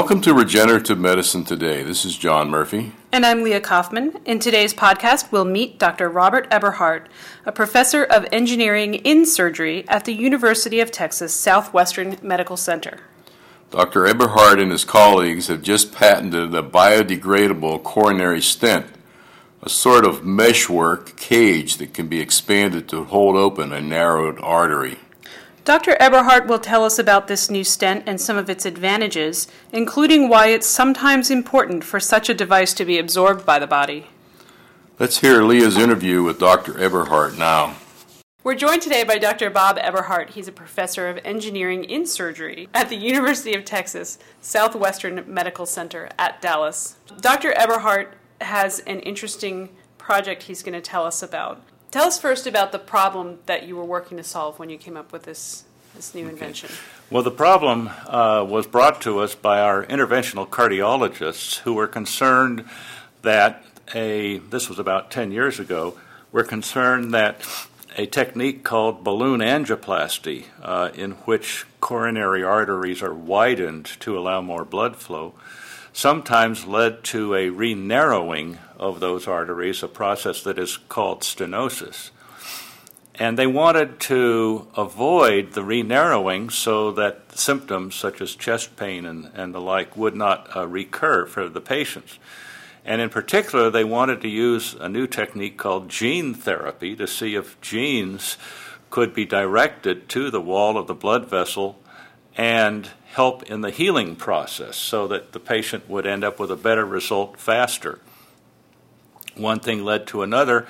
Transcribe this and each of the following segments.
Welcome to Regenerative Medicine Today. This is John Murphy. And I'm Leah Kaufman. In today's podcast, we'll meet Dr. Robert Eberhart, a professor of engineering in surgery at the University of Texas Southwestern Medical Center. Dr. Eberhart and his colleagues have just patented a biodegradable coronary stent, a sort of meshwork cage that can be expanded to hold open a narrowed artery. Dr. Eberhart will tell us about this new stent and some of its advantages, including why it's sometimes important for such a device to be absorbed by the body. Let's hear Leah's interview with Dr. Eberhart now. We're joined today by Dr. Bob Eberhart. He's a professor of engineering in surgery at the University of Texas Southwestern Medical Center at Dallas. Dr. Eberhart has an interesting project he's going to tell us about. Tell us first about the problem that you were working to solve when you came up with this, this new okay. invention. Well, the problem uh, was brought to us by our interventional cardiologists who were concerned that a, this was about 10 years ago, were concerned that a technique called balloon angioplasty, uh, in which coronary arteries are widened to allow more blood flow, sometimes led to a re-narrowing of those arteries, a process that is called stenosis. And they wanted to avoid the re-narrowing so that symptoms such as chest pain and, and the like would not uh, recur for the patients. And in particular, they wanted to use a new technique called gene therapy to see if genes could be directed to the wall of the blood vessel and help in the healing process so that the patient would end up with a better result faster. One thing led to another,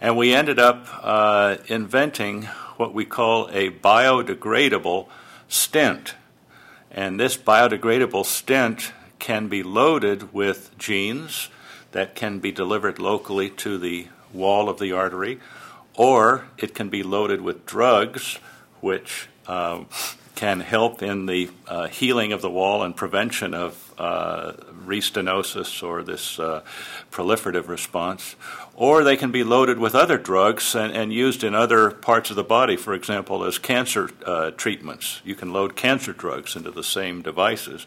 and we ended up uh, inventing what we call a biodegradable stent. And this biodegradable stent can be loaded with genes that can be delivered locally to the wall of the artery, or it can be loaded with drugs, which uh, can help in the uh, healing of the wall and prevention of uh, restenosis or this uh, proliferative response. Or they can be loaded with other drugs and, and used in other parts of the body, for example, as cancer uh, treatments. You can load cancer drugs into the same devices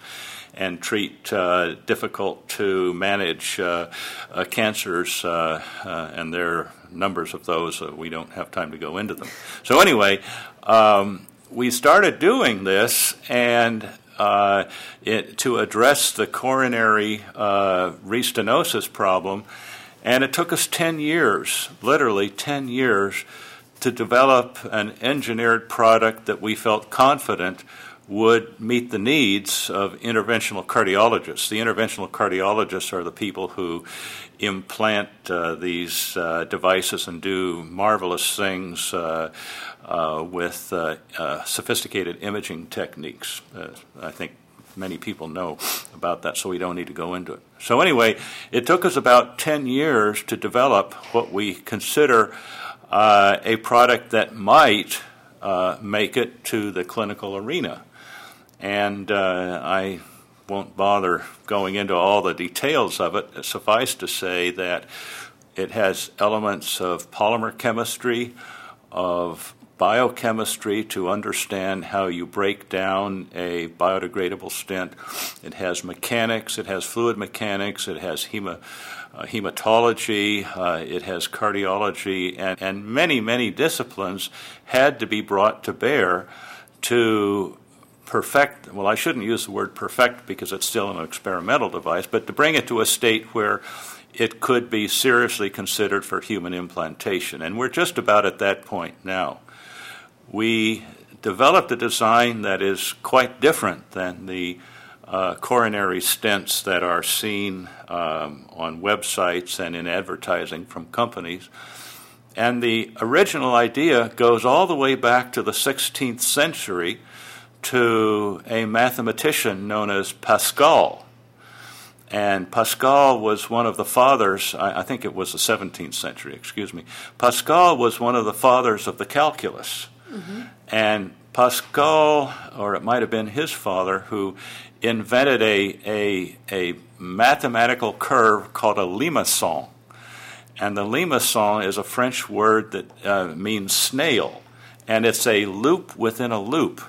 and treat uh, difficult to manage uh, cancers, and there are numbers of those. we don't have time to go into them. So, anyway, um, we started doing this and uh, it, to address the coronary uh, restenosis problem, and it took us 10 years, literally 10 years, to develop an engineered product that we felt confident would meet the needs of interventional cardiologists. The interventional cardiologists are the people who implant uh, these uh, devices and do marvelous things uh, uh with uh, uh, sophisticated imaging techniques. I think many people know about that, so we don't need to go into it. So, anyway, it took us about 10 years to develop what we consider a product that might make it to the clinical arena. And uh, I won't bother going into all the details of it. Suffice to say that it has elements of polymer chemistry, of biochemistry to understand how you break down a biodegradable stent. It has mechanics, it has fluid mechanics, it has hema, uh, hematology, uh, it has cardiology, and, and many, many disciplines had to be brought to bear to perfect, well, I shouldn't use the word perfect because it's still an experimental device, but to bring it to a state where it could be seriously considered for human implantation. And we're just about at that point now. We developed a design that is quite different than the uh, coronary stents that are seen um, on websites and in advertising from companies. And the original idea goes all the way back to the 16th century to a mathematician known as Pascal. And Pascal was one of the fathers, I, I, think it was the 17th century, excuse me. Pascal was one of the fathers of the calculus. Mm-hmm. And Pascal, or it might have been his father, who invented a, a, a mathematical curve called a limacon. And the limacon is a French word that uh, means snail, and it's a loop within a loop.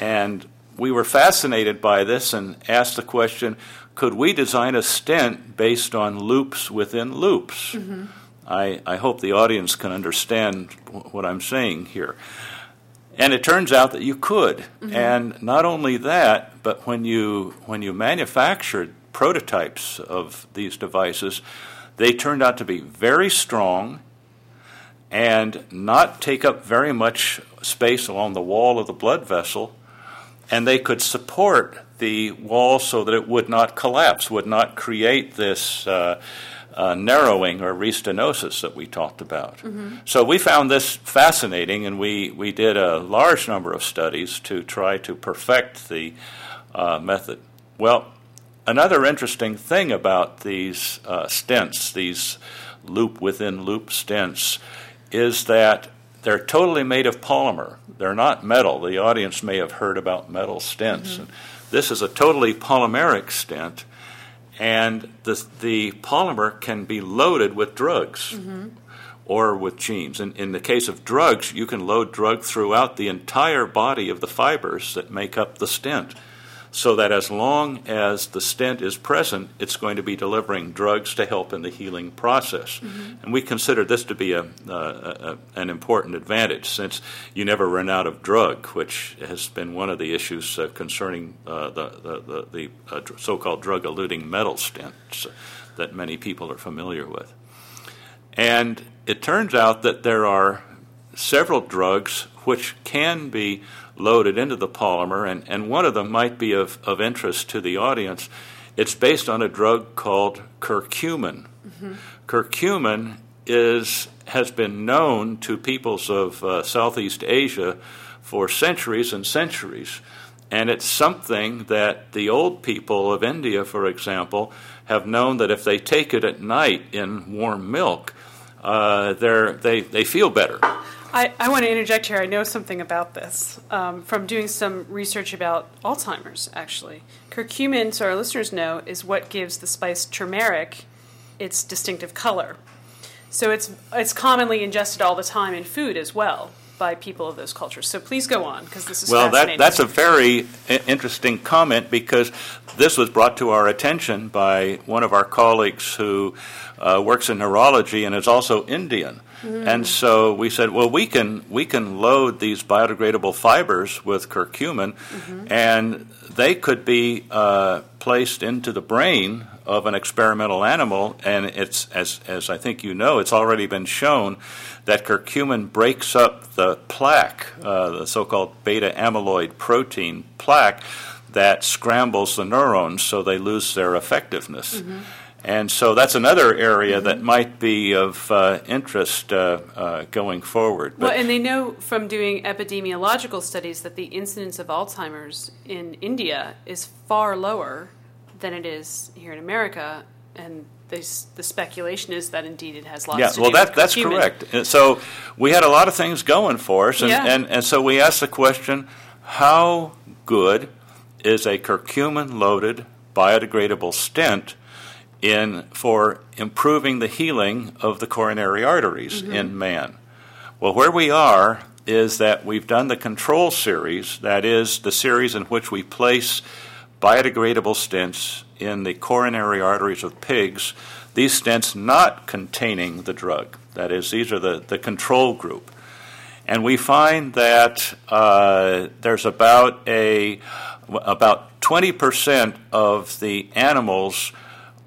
And we were fascinated by this and asked the question could we design a stent based on loops within loops? Mm-hmm. I, I hope the audience can understand what I'm saying here. And it turns out that you could. Mm-hmm. And not only that, but when you, when you manufactured prototypes of these devices, they turned out to be very strong and not take up very much space along the wall of the blood vessel, and they could support the wall so that it would not collapse, would not create this uh, uh, narrowing or restenosis that we talked about. Mm-hmm. So we found this fascinating, and we, we did a large number of studies to try to perfect the uh, method. Well, another interesting thing about these uh, stents, these loop within loop stents, is that they're totally made of polymer. They're not metal. The audience may have heard about metal stents. Mm-hmm. This is a totally polymeric stent, and the, the polymer can be loaded with drugs. Mm-hmm. Or with genes. In, in the case of drugs, you can load drug throughout the entire body of the fibers that make up the stent so that as long as the stent is present, it's going to be delivering drugs to help in the healing process. Mm-hmm. And we consider this to be a, a, a, an important advantage since you never run out of drug, which has been one of the issues uh, concerning uh, the, the, the, the uh, so called drug eluting metal stents that many people are familiar with. And it turns out that there are several drugs which can be loaded into the polymer, and, and one of them might be of, of interest to the audience. It's based on a drug called curcumin. Mm-hmm. Curcumin is, has been known to peoples of uh, Southeast Asia for centuries and centuries. And it's something that the old people of India, for example, have known that if they take it at night in warm milk, uh, they, they feel better. I, I want to interject here. I know something about this um, from doing some research about Alzheimer's, actually. Curcumin, so our listeners know, is what gives the spice turmeric its distinctive color. So it's, it's commonly ingested all the time in food as well by people of those cultures. So please go on, because this is well. That, that's a very interesting comment because this was brought to our attention by one of our colleagues who uh, works in neurology and is also Indian. Mm. And so we said, well, we can we can load these biodegradable fibers with curcumin, mm-hmm. and they could be uh, placed into the brain of an experimental animal. And it's as as I think you know, it's already been shown that curcumin breaks up the plaque, uh, the so-called beta amyloid protein plaque, that scrambles the neurons so they lose their effectiveness. Mm-hmm. And so that's another area that might be of uh, interest uh, uh, going forward. But well, and they know from doing epidemiological studies that the incidence of Alzheimer's in India is far lower than it is here in America, and the speculation is that indeed it has lots yeah, to well, do that, with that's correct. And so we had a lot of things going for us, and, yeah. and, and so we asked the question how good is a curcumin loaded biodegradable stent? in for improving the healing of the coronary arteries mm-hmm. in man. Well, where we are is that we've done the control series, that is, the series in which we place biodegradable stents in the coronary arteries of pigs, these stents not containing the drug. That is, these are the, the control group. And we find that uh, there's about a about 20% of the animals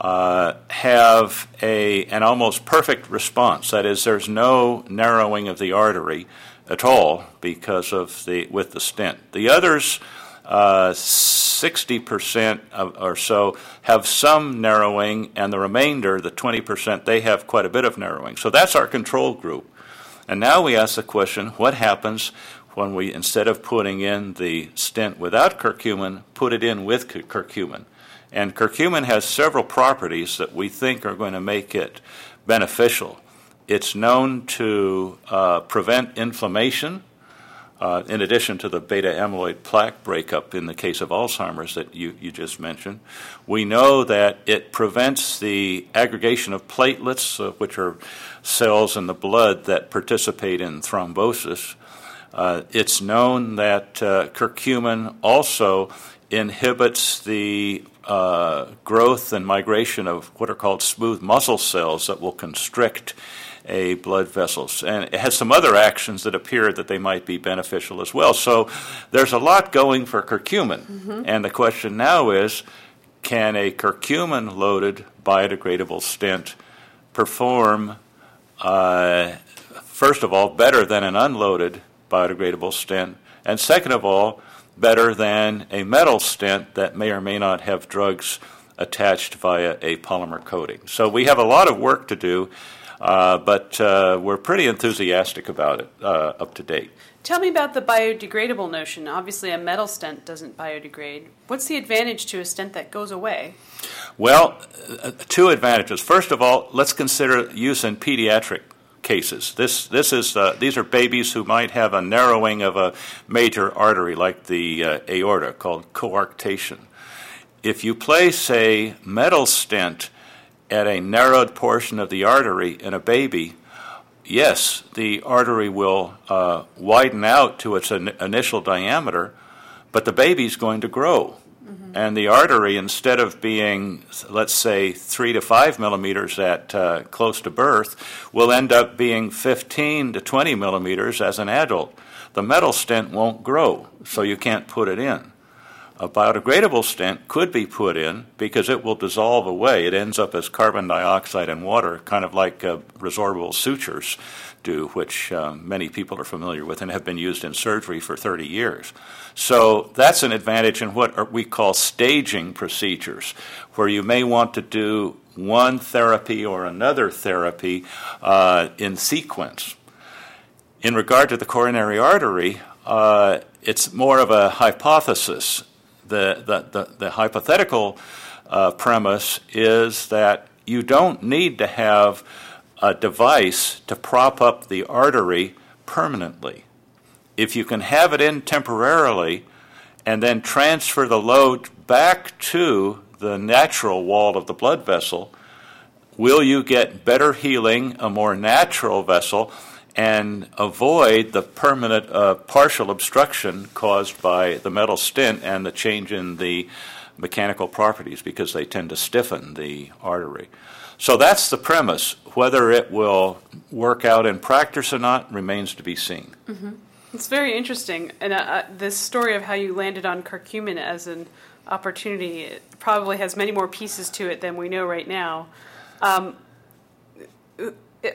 uh, have a, an almost perfect response. That is, there's no narrowing of the artery at all because of the with the stent. The others, uh, 60% of, or so, have some narrowing, and the remainder, the 20%, they have quite a bit of narrowing. So that's our control group. And now we ask the question what happens when we, instead of putting in the stent without curcumin, put it in with curcumin? And curcumin has several properties that we think are going to make it beneficial. It's known to uh, prevent inflammation, uh, in addition to the beta amyloid plaque breakup in the case of Alzheimer's that you, you just mentioned. We know that it prevents the aggregation of platelets, uh, which are cells in the blood that participate in thrombosis. Uh, it's known that uh, curcumin also inhibits the uh, growth and migration of what are called smooth muscle cells that will constrict a blood vessels. And it has some other actions that appear that they might be beneficial as well. So there's a lot going for curcumin. Mm-hmm. And the question now is can a curcumin loaded biodegradable stent perform, uh, first of all, better than an unloaded biodegradable stent? And second of all, better than a metal stent that may or may not have drugs attached via a polymer coating. So we have a lot of work to do, uh, but uh, we're pretty enthusiastic about it uh, up to date. Tell me about the biodegradable notion. Obviously, a metal stent doesn't biodegrade. What's the advantage to a stent that goes away? Well, uh, two advantages. First of all, let's consider use in pediatric cases. This, this is, uh, these are babies who might have a narrowing of a major artery like the uh, aorta called coarctation. If you place a metal stent at a narrowed portion of the artery in a baby, yes, the artery will uh, widen out to its in- initial diameter, but the baby's going to grow. Mm-hmm. And the artery, instead of being, let's say, three to five millimeters at uh, close to birth, will end up being 15 to 20 millimeters as an adult. The metal stent won't grow, so you can't put it in. A biodegradable stent could be put in because it will dissolve away. It ends up as carbon dioxide and water, kind of like uh, resorbable sutures do, which uh, many people are familiar with and have been used in surgery for 30 years. So that's an advantage in what we call staging procedures, where you may want to do one therapy or another therapy uh, in sequence. In regard to the coronary artery, uh, it's more of a hypothesis. The, the, the, the hypothetical uh, premise is that you don't need to have a device to prop up the artery permanently. If you can have it in temporarily and then transfer the load back to the natural wall of the blood vessel, will you get better healing, a more natural vessel, and avoid the permanent uh, partial obstruction caused by the metal stent and the change in the mechanical properties because they tend to stiffen the artery. So that's the premise. Whether it will work out in practice or not remains to be seen. Mm-hmm. It's very interesting. And uh, uh, this story of how you landed on curcumin as an opportunity probably has many more pieces to it than we know right now. Um,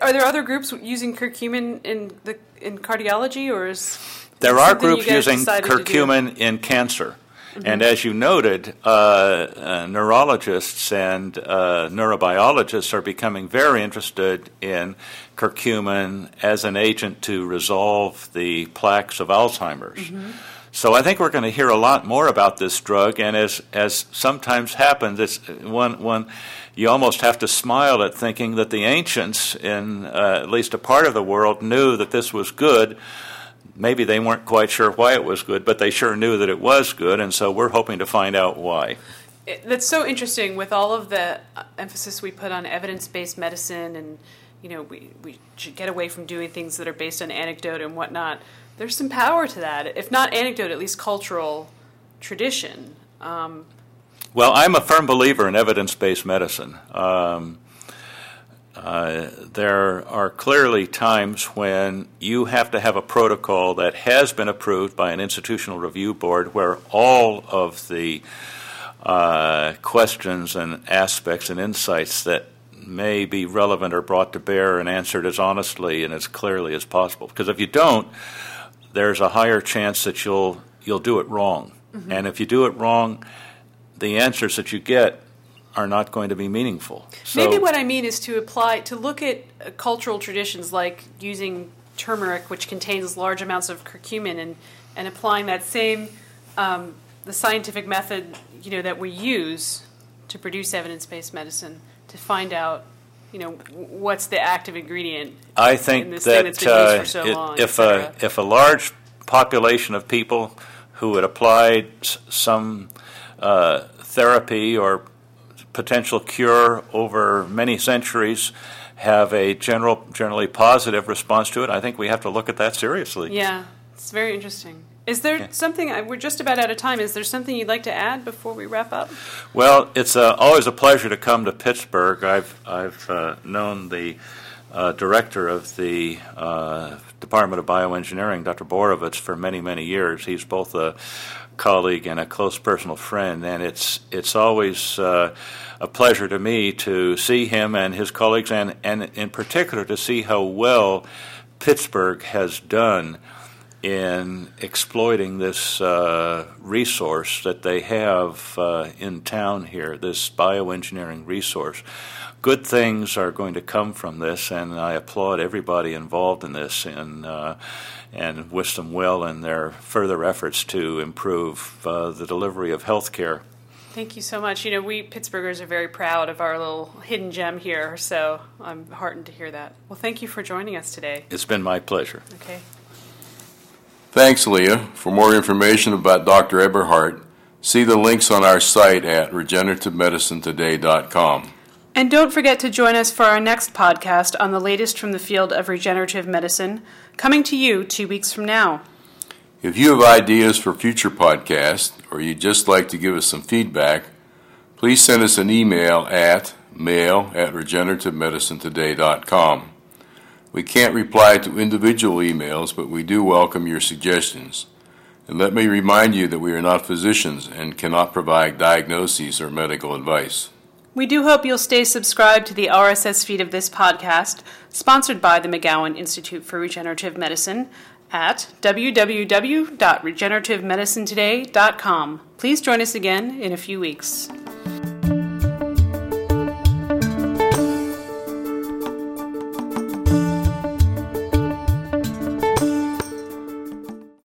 are there other groups using curcumin in the in cardiology, or is there are groups using curcumin in cancer? Mm-hmm. And as you noted, uh, uh, neurologists and uh, neurobiologists are becoming very interested in curcumin as an agent to resolve the plaques of Alzheimer's. Mm-hmm. So I think we're going to hear a lot more about this drug, and as as sometimes happens, it's one one you almost have to smile at thinking that the ancients, in uh, at least a part of the world, knew that this was good maybe they weren't quite sure why it was good, but they sure knew that it was good, and so we're hoping to find out why. That's so interesting with all of the uh, emphasis we put on evidence-based medicine, and you know we we should get away from doing things that are based on anecdote and whatnot. There's some power to that, if not anecdote, at least cultural tradition. Um, well, I'm a firm believer in evidence-based medicine. Um, uh, there are clearly times when you have to have a protocol that has been approved by an institutional review board where all of the uh, questions and aspects and insights that may be relevant are brought to bear and answered as honestly and as clearly as possible. Because if you don't, there's a higher chance that you'll you'll do it wrong. Mm-hmm. And if you do it wrong, the answers that you get are not going to be meaningful. So, Maybe what I mean is to apply to look at uh, cultural traditions like using turmeric, which contains large amounts of curcumin, and and applying that same um, the scientific method you know that we use to produce evidence-based medicine to find out you know what's the active ingredient. I think that uh, so it, long, if a if a large population of people who had applied some uh, therapy or potential cure over many centuries have a general, generally positive response to it, I think we have to look at that seriously. Yeah. It's very interesting. Is there Yeah. something, we're just about out of time, is there something you'd like to add before we wrap up? Well, it's uh, always a pleasure to come to Pittsburgh. I've I've uh, known the uh, director of the uh, Department of Bioengineering, Dr. Borovetz, for many many years. He's both a colleague and a close personal friend, and it's it's always uh, a pleasure to me to see him and his colleagues, and and in particular to see how well Pittsburgh has done in exploiting this uh, resource that they have uh, in town here, this bioengineering resource. Good things are going to come from this, and I applaud everybody involved in this and, uh, and wish them well in their further efforts to improve uh, the delivery of health care. Thank you so much. You know, we Pittsburghers are very proud of our little hidden gem here, so I'm heartened to hear that. Well, thank you for joining us today. It's been my pleasure. Okay. Thanks, Leah. For more information about Dr. Eberhart, see the links on our site at regenerativemedicinetoday.com. And don't forget to join us for our next podcast on the latest from the field of regenerative medicine, coming to you two weeks from now. If you have ideas for future podcasts or you'd just like to give us some feedback, please send us an email at mail at regenerativemedicinetoday.com. We can't reply to individual emails, but we do welcome your suggestions. And let me remind you that we are not physicians and cannot provide diagnoses or medical advice. We do hope you'll stay subscribed to the RSS feed of this podcast, sponsored by the McGowan Institute for Regenerative Medicine, at www.regenerativemedicinetoday.com. Please join us again in a few weeks.